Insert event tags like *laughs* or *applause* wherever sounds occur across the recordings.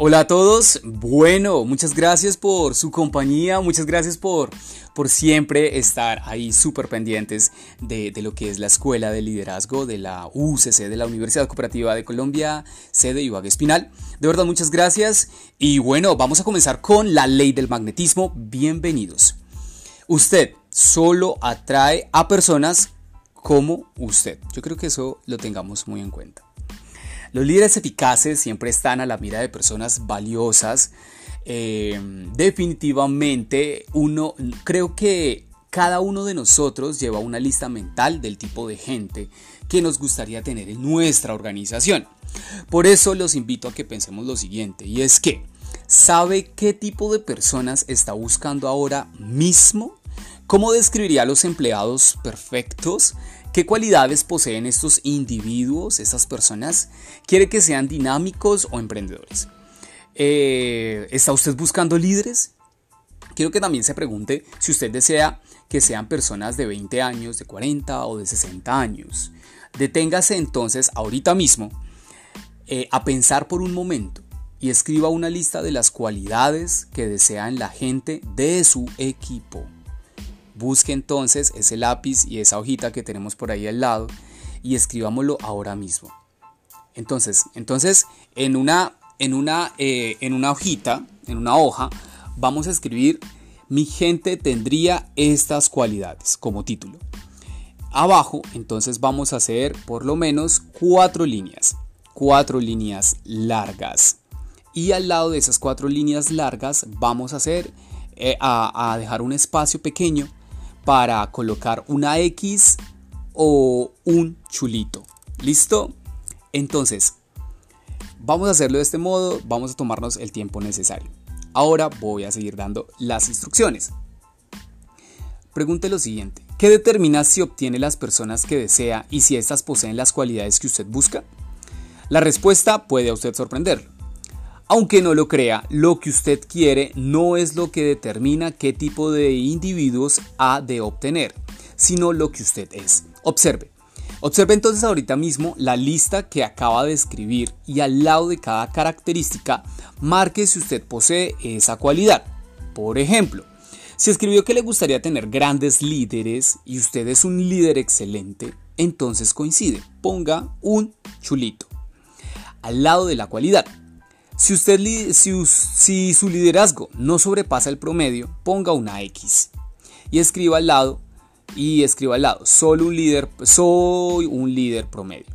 Hola a todos, bueno, muchas gracias por su compañía, muchas gracias por, por siempre estar ahí súper pendientes de, de, lo que es la Escuela de Liderazgo de la UCC, de la Universidad Cooperativa de Colombia, sede Ibagué Espinal. De verdad, muchas gracias y bueno, vamos a comenzar con la ley del magnetismo. Bienvenidos. Usted solo atrae a personas como usted. Yo creo que eso lo tengamos muy en cuenta. Los líderes eficaces siempre están a la mira de personas valiosas. Eh, definitivamente, uno, creo que cada uno de nosotros lleva una lista mental del tipo de gente que nos gustaría tener en nuestra organización. Por eso los invito a que pensemos lo siguiente, y es que, ¿sabe qué tipo de personas está buscando ahora mismo? ¿Cómo describiría a los empleados perfectos? ¿Qué cualidades poseen estos individuos, estas personas? ¿Quiere que sean dinámicos o emprendedores? Eh, ¿Está usted buscando líderes? Quiero que también se pregunte si usted desea que sean personas de 20 años, de 40 o de 60 años. Deténgase entonces ahorita mismo eh, a pensar por un momento y escriba una lista de las cualidades que desean la gente de su equipo. Busque entonces ese lápiz y esa hojita que tenemos por ahí al lado y escribámoslo ahora mismo. Entonces, entonces en una, en una, eh, en una hojita, en una hoja, vamos a escribir mi gente tendría estas cualidades como título. Abajo, entonces vamos a hacer por lo menos cuatro líneas, cuatro líneas largas. Y al lado de esas cuatro líneas largas vamos a hacer, eh, a dejar un espacio pequeño para colocar una X o un chulito. ¿Listo? Entonces, vamos a hacerlo de este modo, vamos a tomarnos el tiempo necesario. Ahora voy a seguir dando las instrucciones. Pregunte lo siguiente, ¿qué determina si obtiene las personas que desea y si éstas poseen las cualidades que usted busca? La respuesta puede a usted sorprender. Aunque no lo crea, lo que usted quiere no es lo que determina qué tipo de individuos ha de obtener, sino lo que usted es. Observe. Observe entonces ahorita mismo la lista que acaba de escribir y al lado de cada característica marque si usted posee esa cualidad. Por ejemplo, si escribió que le gustaría tener grandes líderes y usted es un líder excelente, entonces coincide. Ponga un chulito al lado de la cualidad. Si, su liderazgo no sobrepasa el promedio, ponga una X y escriba al lado y escriba al lado, solo un líder, soy un líder promedio.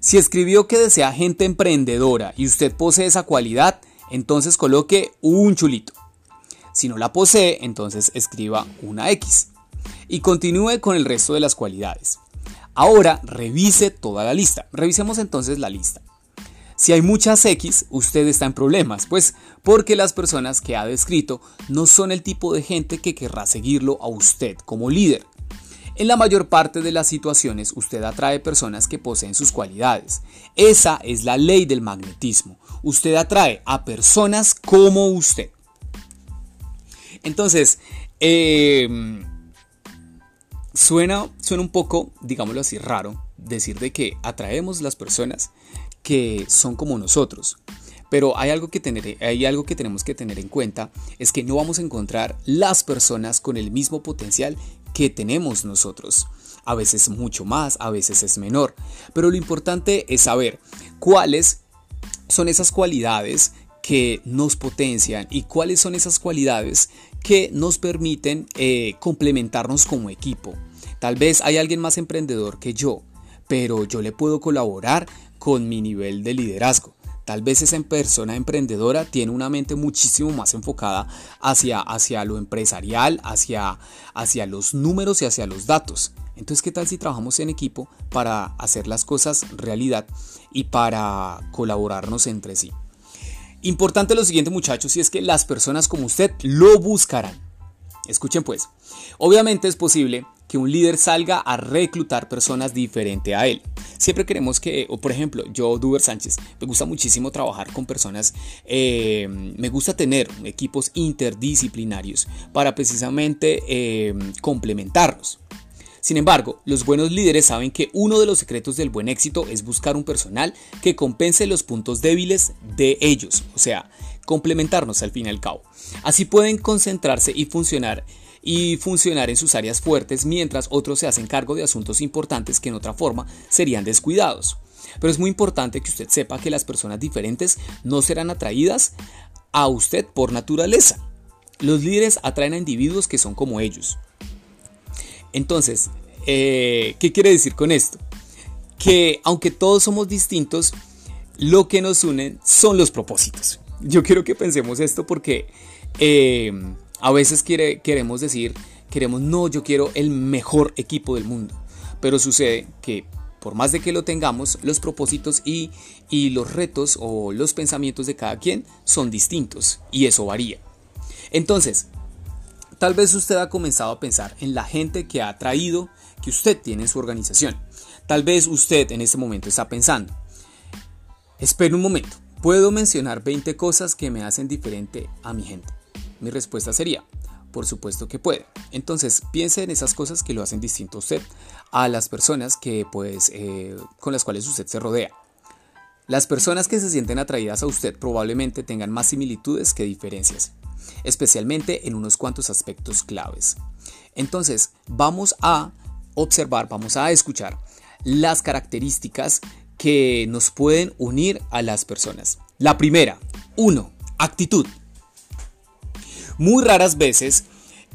Si escribió que desea gente emprendedora y usted posee esa cualidad, entonces coloque un chulito. Si no la posee, entonces escriba una X. Y continúe con el resto de las cualidades. Ahora revise toda la lista. Revisemos entonces la lista. Si hay muchas X, usted está en problemas, pues porque las personas que ha descrito no son el tipo de gente que querrá seguirlo a usted como líder. En la mayor parte de las situaciones usted atrae personas que poseen sus cualidades. Esa es la ley del magnetismo. Usted atrae a personas como usted. Entonces, em, suena, suena un poco, digámoslo así, raro decir de que atraemos las personas que son como nosotros. Pero hay algo, que tener, hay algo que tenemos que tener en cuenta, es que no vamos a encontrar las personas con el mismo potencial que tenemos nosotros. A veces mucho más, a veces es menor. Pero lo importante es saber cuáles son esas cualidades que nos potencian y cuáles son esas cualidades que nos permiten eh, complementarnos como equipo. Tal vez hay alguien más emprendedor que yo, pero yo le puedo colaborar con mi nivel de liderazgo. Tal vez esa persona emprendedora tiene una mente muchísimo más enfocada hacia, hacia lo empresarial, hacia, hacia los números y hacia los datos. Entonces, ¿qué tal si trabajamos en equipo para hacer las cosas realidad y para colaborarnos entre sí? Importante lo siguiente muchachos, y es que las personas como usted lo buscarán. Escuchen pues, obviamente es posible que un líder salga a reclutar personas diferentes a él. Siempre queremos que, o por ejemplo, yo, Duber Sánchez, me gusta muchísimo trabajar con personas, eh, me gusta tener equipos interdisciplinarios para precisamente eh, complementarnos. Sin embargo, los buenos líderes saben que uno de los secretos del buen éxito es buscar un personal que compense los puntos débiles de ellos, o sea, complementarnos al fin y al cabo. Así pueden concentrarse y funcionar y funcionar en sus áreas fuertes mientras otros se hacen cargo de asuntos importantes que en otra forma serían descuidados. Pero es muy importante que usted sepa que las personas diferentes no serán atraídas a usted por naturaleza. Los líderes atraen a individuos que son como ellos. Entonces, eh, ¿qué quiere decir con esto? Que aunque todos somos distintos, lo que nos une son los propósitos. *laughs* Yo quiero que pensemos esto porque eh, a veces queremos decir, queremos, no, yo quiero el mejor equipo del mundo. Pero sucede que por más de que lo tengamos, los propósitos y, los retos o los pensamientos de cada quien son distintos y eso varía. Entonces, tal vez usted ha comenzado a pensar en la gente que ha traído que usted tiene en su organización. Tal vez usted en este momento está pensando, espera un momento, ¿puedo mencionar 20 cosas que me hacen diferente a mi gente? Mi respuesta sería, por supuesto que puede. Entonces piense en esas cosas que lo hacen distinto a usted, a las personas que pues eh, con las cuales usted se rodea. Las personas que se sienten atraídas a usted probablemente tengan más similitudes que diferencias, especialmente en unos cuantos aspectos claves. Entonces vamos a observar, vamos a escuchar las características que nos pueden unir a las personas. La primera, 1. Actitud. Muy raras veces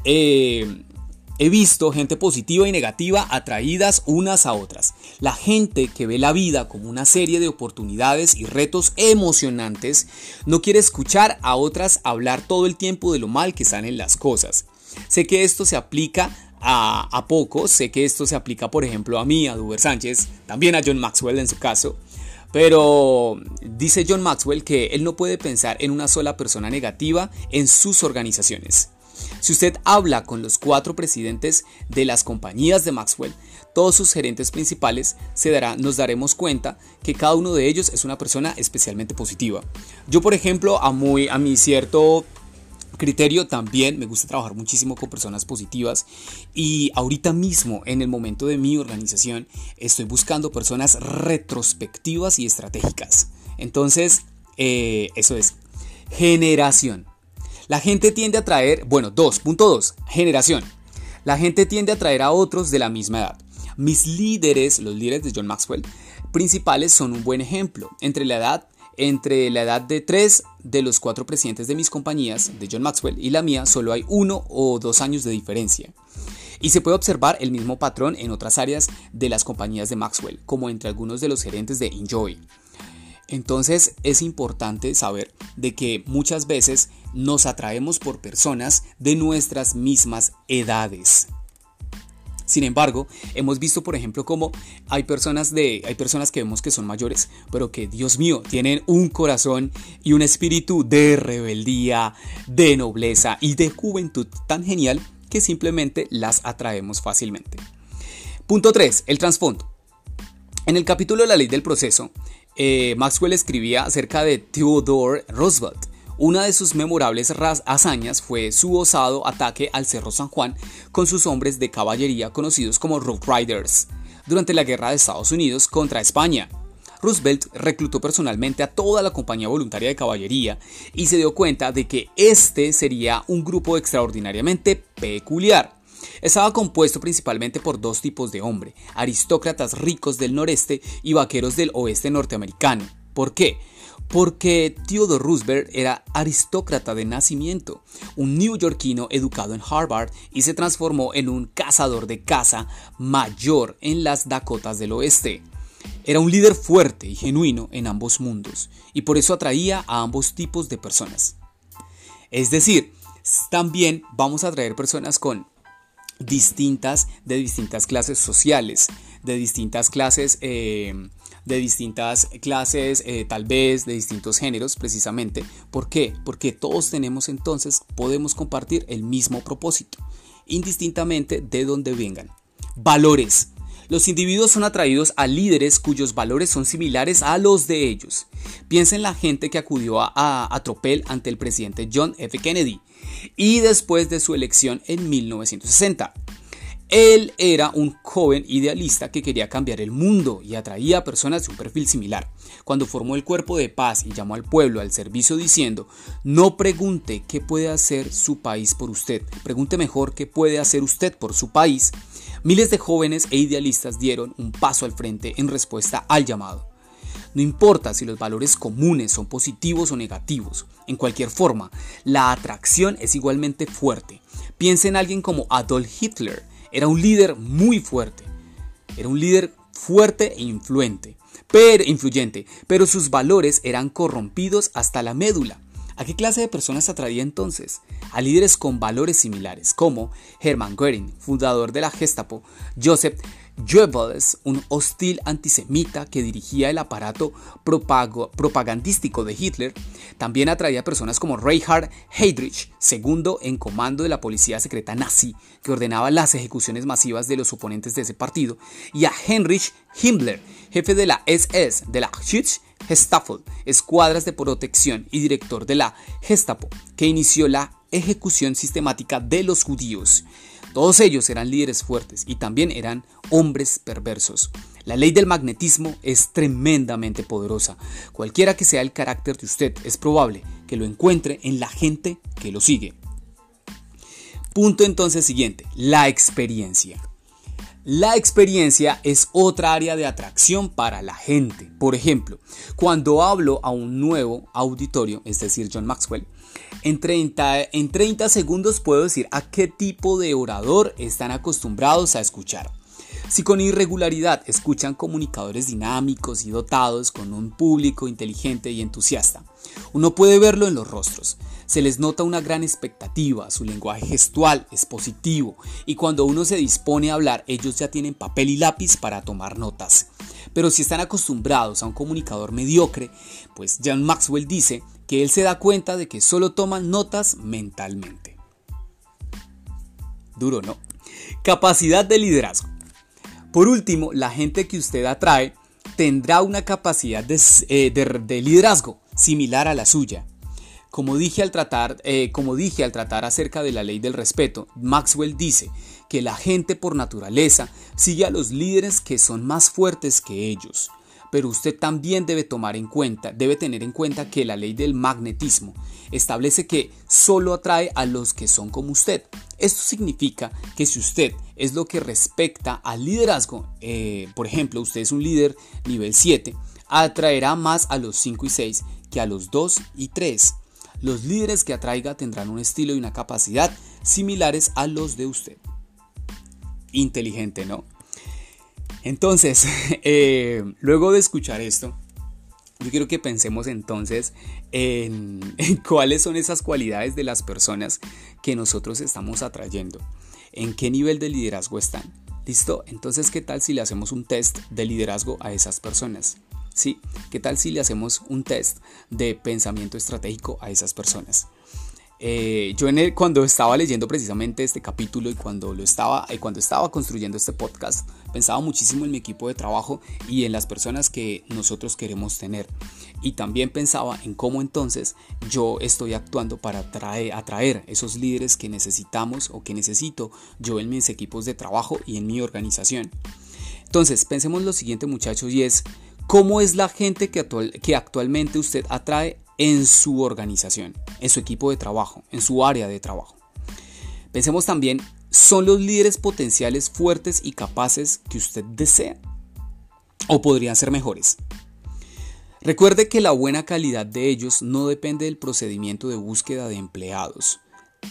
eh, he visto gente positiva y negativa atraídas unas a otras. La gente que ve la vida como una serie de oportunidades y retos emocionantes no quiere escuchar a otras hablar todo el tiempo de lo mal que salen las cosas. Sé que esto se aplica a, pocos, sé que esto se aplica por ejemplo a mí, a Duber Sánchez, también a John Maxwell en su caso. Pero dice John Maxwell que él no puede pensar en una sola persona negativa en sus organizaciones. Si usted habla con los cuatro presidentes de las compañías de Maxwell, todos sus gerentes principales, se dará, nos daremos cuenta que cada uno de ellos es una persona especialmente positiva. Yo, por ejemplo, a, muy, a mi cierto criterio también me gusta trabajar muchísimo con personas positivas y ahorita mismo en el momento de mi organización estoy buscando personas retrospectivas y estratégicas. Entonces eh, eso es generación. La gente tiende a traer bueno 2.2 generación. La gente tiende a traer a otros de la misma edad. Mis líderes los líderes de John Maxwell principales son un buen ejemplo. Entre la edad entre la edad de tres de los cuatro presidentes de mis compañías, de John Maxwell y la mía, solo hay uno o dos años de diferencia. Y se puede observar el mismo patrón en otras áreas de las compañías de Maxwell, como entre algunos de los gerentes de Enjoy. Entonces es importante saber de que muchas veces nos atraemos por personas de nuestras mismas edades. Sin embargo, hemos visto, por ejemplo, cómo hay personas, de, hay personas que vemos que son mayores, pero que, Dios mío, tienen un corazón y un espíritu de rebeldía, de nobleza y de juventud tan genial que simplemente las atraemos fácilmente. Punto 3. El trasfondo. En el capítulo de la ley del proceso, eh, Maxwell escribía acerca de Theodore Roosevelt, una de sus memorables hazañas fue su osado ataque al Cerro San Juan con sus hombres de caballería conocidos como Rough Riders durante la guerra de Estados Unidos contra España. Roosevelt reclutó personalmente a toda la compañía voluntaria de caballería y se dio cuenta de que este sería un grupo extraordinariamente peculiar. Estaba compuesto principalmente por dos tipos de hombre, aristócratas ricos del noreste y vaqueros del oeste norteamericano. ¿Por qué? Porque Theodore Roosevelt era aristócrata de nacimiento, un neoyorquino educado en Harvard y se transformó en un cazador de caza mayor en las Dakotas del Oeste. Era un líder fuerte y genuino en ambos mundos y por eso atraía a ambos tipos de personas. Es decir, también vamos a atraer personas con distintas, de distintas clases sociales, de distintas clases eh, de distintas clases, eh, tal vez de distintos géneros precisamente. ¿Por qué? Porque todos tenemos entonces, podemos compartir el mismo propósito, indistintamente de donde vengan. Valores. Los individuos son atraídos a líderes cuyos valores son similares a los de ellos. Piensa en la gente que acudió a, a, tropel ante el presidente John F. Kennedy y después de su elección en 1960. Él era un joven idealista que quería cambiar el mundo y atraía a personas de un perfil similar. Cuando formó el cuerpo de paz y llamó al pueblo al servicio diciendo, no pregunte qué puede hacer su país por usted, pregunte mejor qué puede hacer usted por su país, miles de jóvenes e idealistas dieron un paso al frente en respuesta al llamado. No importa si los valores comunes son positivos o negativos, en cualquier forma, la atracción es igualmente fuerte. Piensa en alguien como Adolf Hitler, era un líder muy fuerte. Era un líder fuerte e influente, pero, influyente, pero sus valores eran corrompidos hasta la médula. ¿A qué clase de personas atraía entonces? A líderes con valores similares, como Hermann Göring, fundador de la Gestapo, Joseph Goebbels, un hostil antisemita que dirigía el aparato propagandístico de Hitler, también atraía a personas como Reinhard Heydrich, segundo en comando de la policía secreta nazi, que ordenaba las ejecuciones masivas de los oponentes de ese partido, y a Heinrich Himmler, jefe de la SS, de la Gestapo, escuadras de protección y director de la Gestapo, que inició la ejecución sistemática de los judíos. Todos ellos eran líderes fuertes y también eran hombres perversos. La ley del magnetismo es tremendamente poderosa. Cualquiera que sea el carácter de usted, es probable que lo encuentre en la gente que lo sigue. Punto entonces siguiente, la experiencia. La experiencia es otra área de atracción para la gente. Por ejemplo, cuando hablo a un nuevo auditorio, es decir, John Maxwell, en 30, en 30 segundos puedo decir a qué tipo de orador están acostumbrados a escuchar. Si con irregularidad escuchan comunicadores dinámicos y dotados con un público inteligente y entusiasta, uno puede verlo en los rostros. Se les nota una gran expectativa, su lenguaje gestual es positivo y cuando uno se dispone a hablar ellos ya tienen papel y lápiz para tomar notas. Pero si están acostumbrados a un comunicador mediocre, pues John Maxwell dice que él se da cuenta de que solo toman notas mentalmente. Duro, ¿no? Capacidad de liderazgo. Por último, la gente que usted atrae tendrá una capacidad de, eh, liderazgo similar a la suya. Como dije, al tratar, eh, como dije al tratar acerca de la ley del respeto, Maxwell dice que la gente por naturaleza sigue a los líderes que son más fuertes que ellos pero usted también debe tomar en cuenta, debe tener en cuenta que la ley del magnetismo establece que solo atrae a los que son como usted. Esto significa que si usted es lo que respecta al liderazgo, eh, por ejemplo, usted es un líder nivel 7, atraerá más a los 5 y 6 que a los 2 y 3. Los líderes que atraiga tendrán un estilo y una capacidad similares a los de usted. Inteligente, ¿no? Entonces, *laughs* eh, luego de escuchar esto, yo quiero que pensemos entonces *laughs* en, cuáles son esas cualidades de las personas que nosotros estamos atrayendo, en qué nivel de liderazgo están. ¿Listo? Entonces, ¿qué tal si le hacemos un test de liderazgo a esas personas? ¿Sí? ¿Qué tal si le hacemos un test de pensamiento estratégico a esas personas? Eh, yo en cuando estaba leyendo precisamente este capítulo y cuando lo estaba, eh, cuando estaba construyendo este podcast, pensaba muchísimo en mi equipo de trabajo y en las personas que nosotros queremos tener. Y también pensaba en cómo entonces yo estoy actuando para atraer, atraer esos líderes que necesitamos o que necesito yo en mis equipos de trabajo y en mi organización. Entonces, pensemos lo siguiente muchachos y es, ¿cómo es la gente que, que actualmente usted atrae en su organización, en su equipo de trabajo, en su área de trabajo. Pensemos también, ¿son los líderes potenciales fuertes y capaces que usted desea? ¿O podrían ser mejores? Recuerde que la buena calidad de ellos no depende del procedimiento de búsqueda de empleados,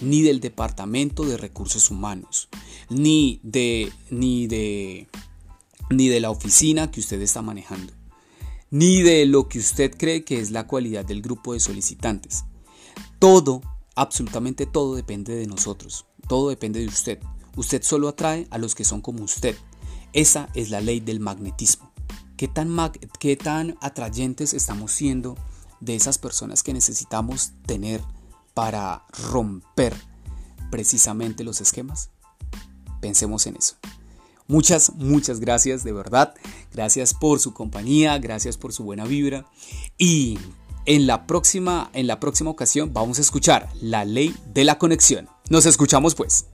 ni del departamento de recursos humanos, ni de, ni de, ni de la oficina que usted está manejando ni de lo que usted cree que es la cualidad del grupo de solicitantes. Todo, absolutamente todo depende de nosotros, todo depende de usted. Usted solo atrae a los que son como usted. Esa es la ley del magnetismo. ¿Qué tan, qué tan atrayentes estamos siendo de esas personas que necesitamos tener para romper precisamente los esquemas? Pensemos en eso. Muchas, muchas gracias de verdad. Gracias por su compañía, gracias por su buena vibra. Y en la próxima, en la próxima ocasión vamos a escuchar la ley de la conexión. Nos escuchamos pues.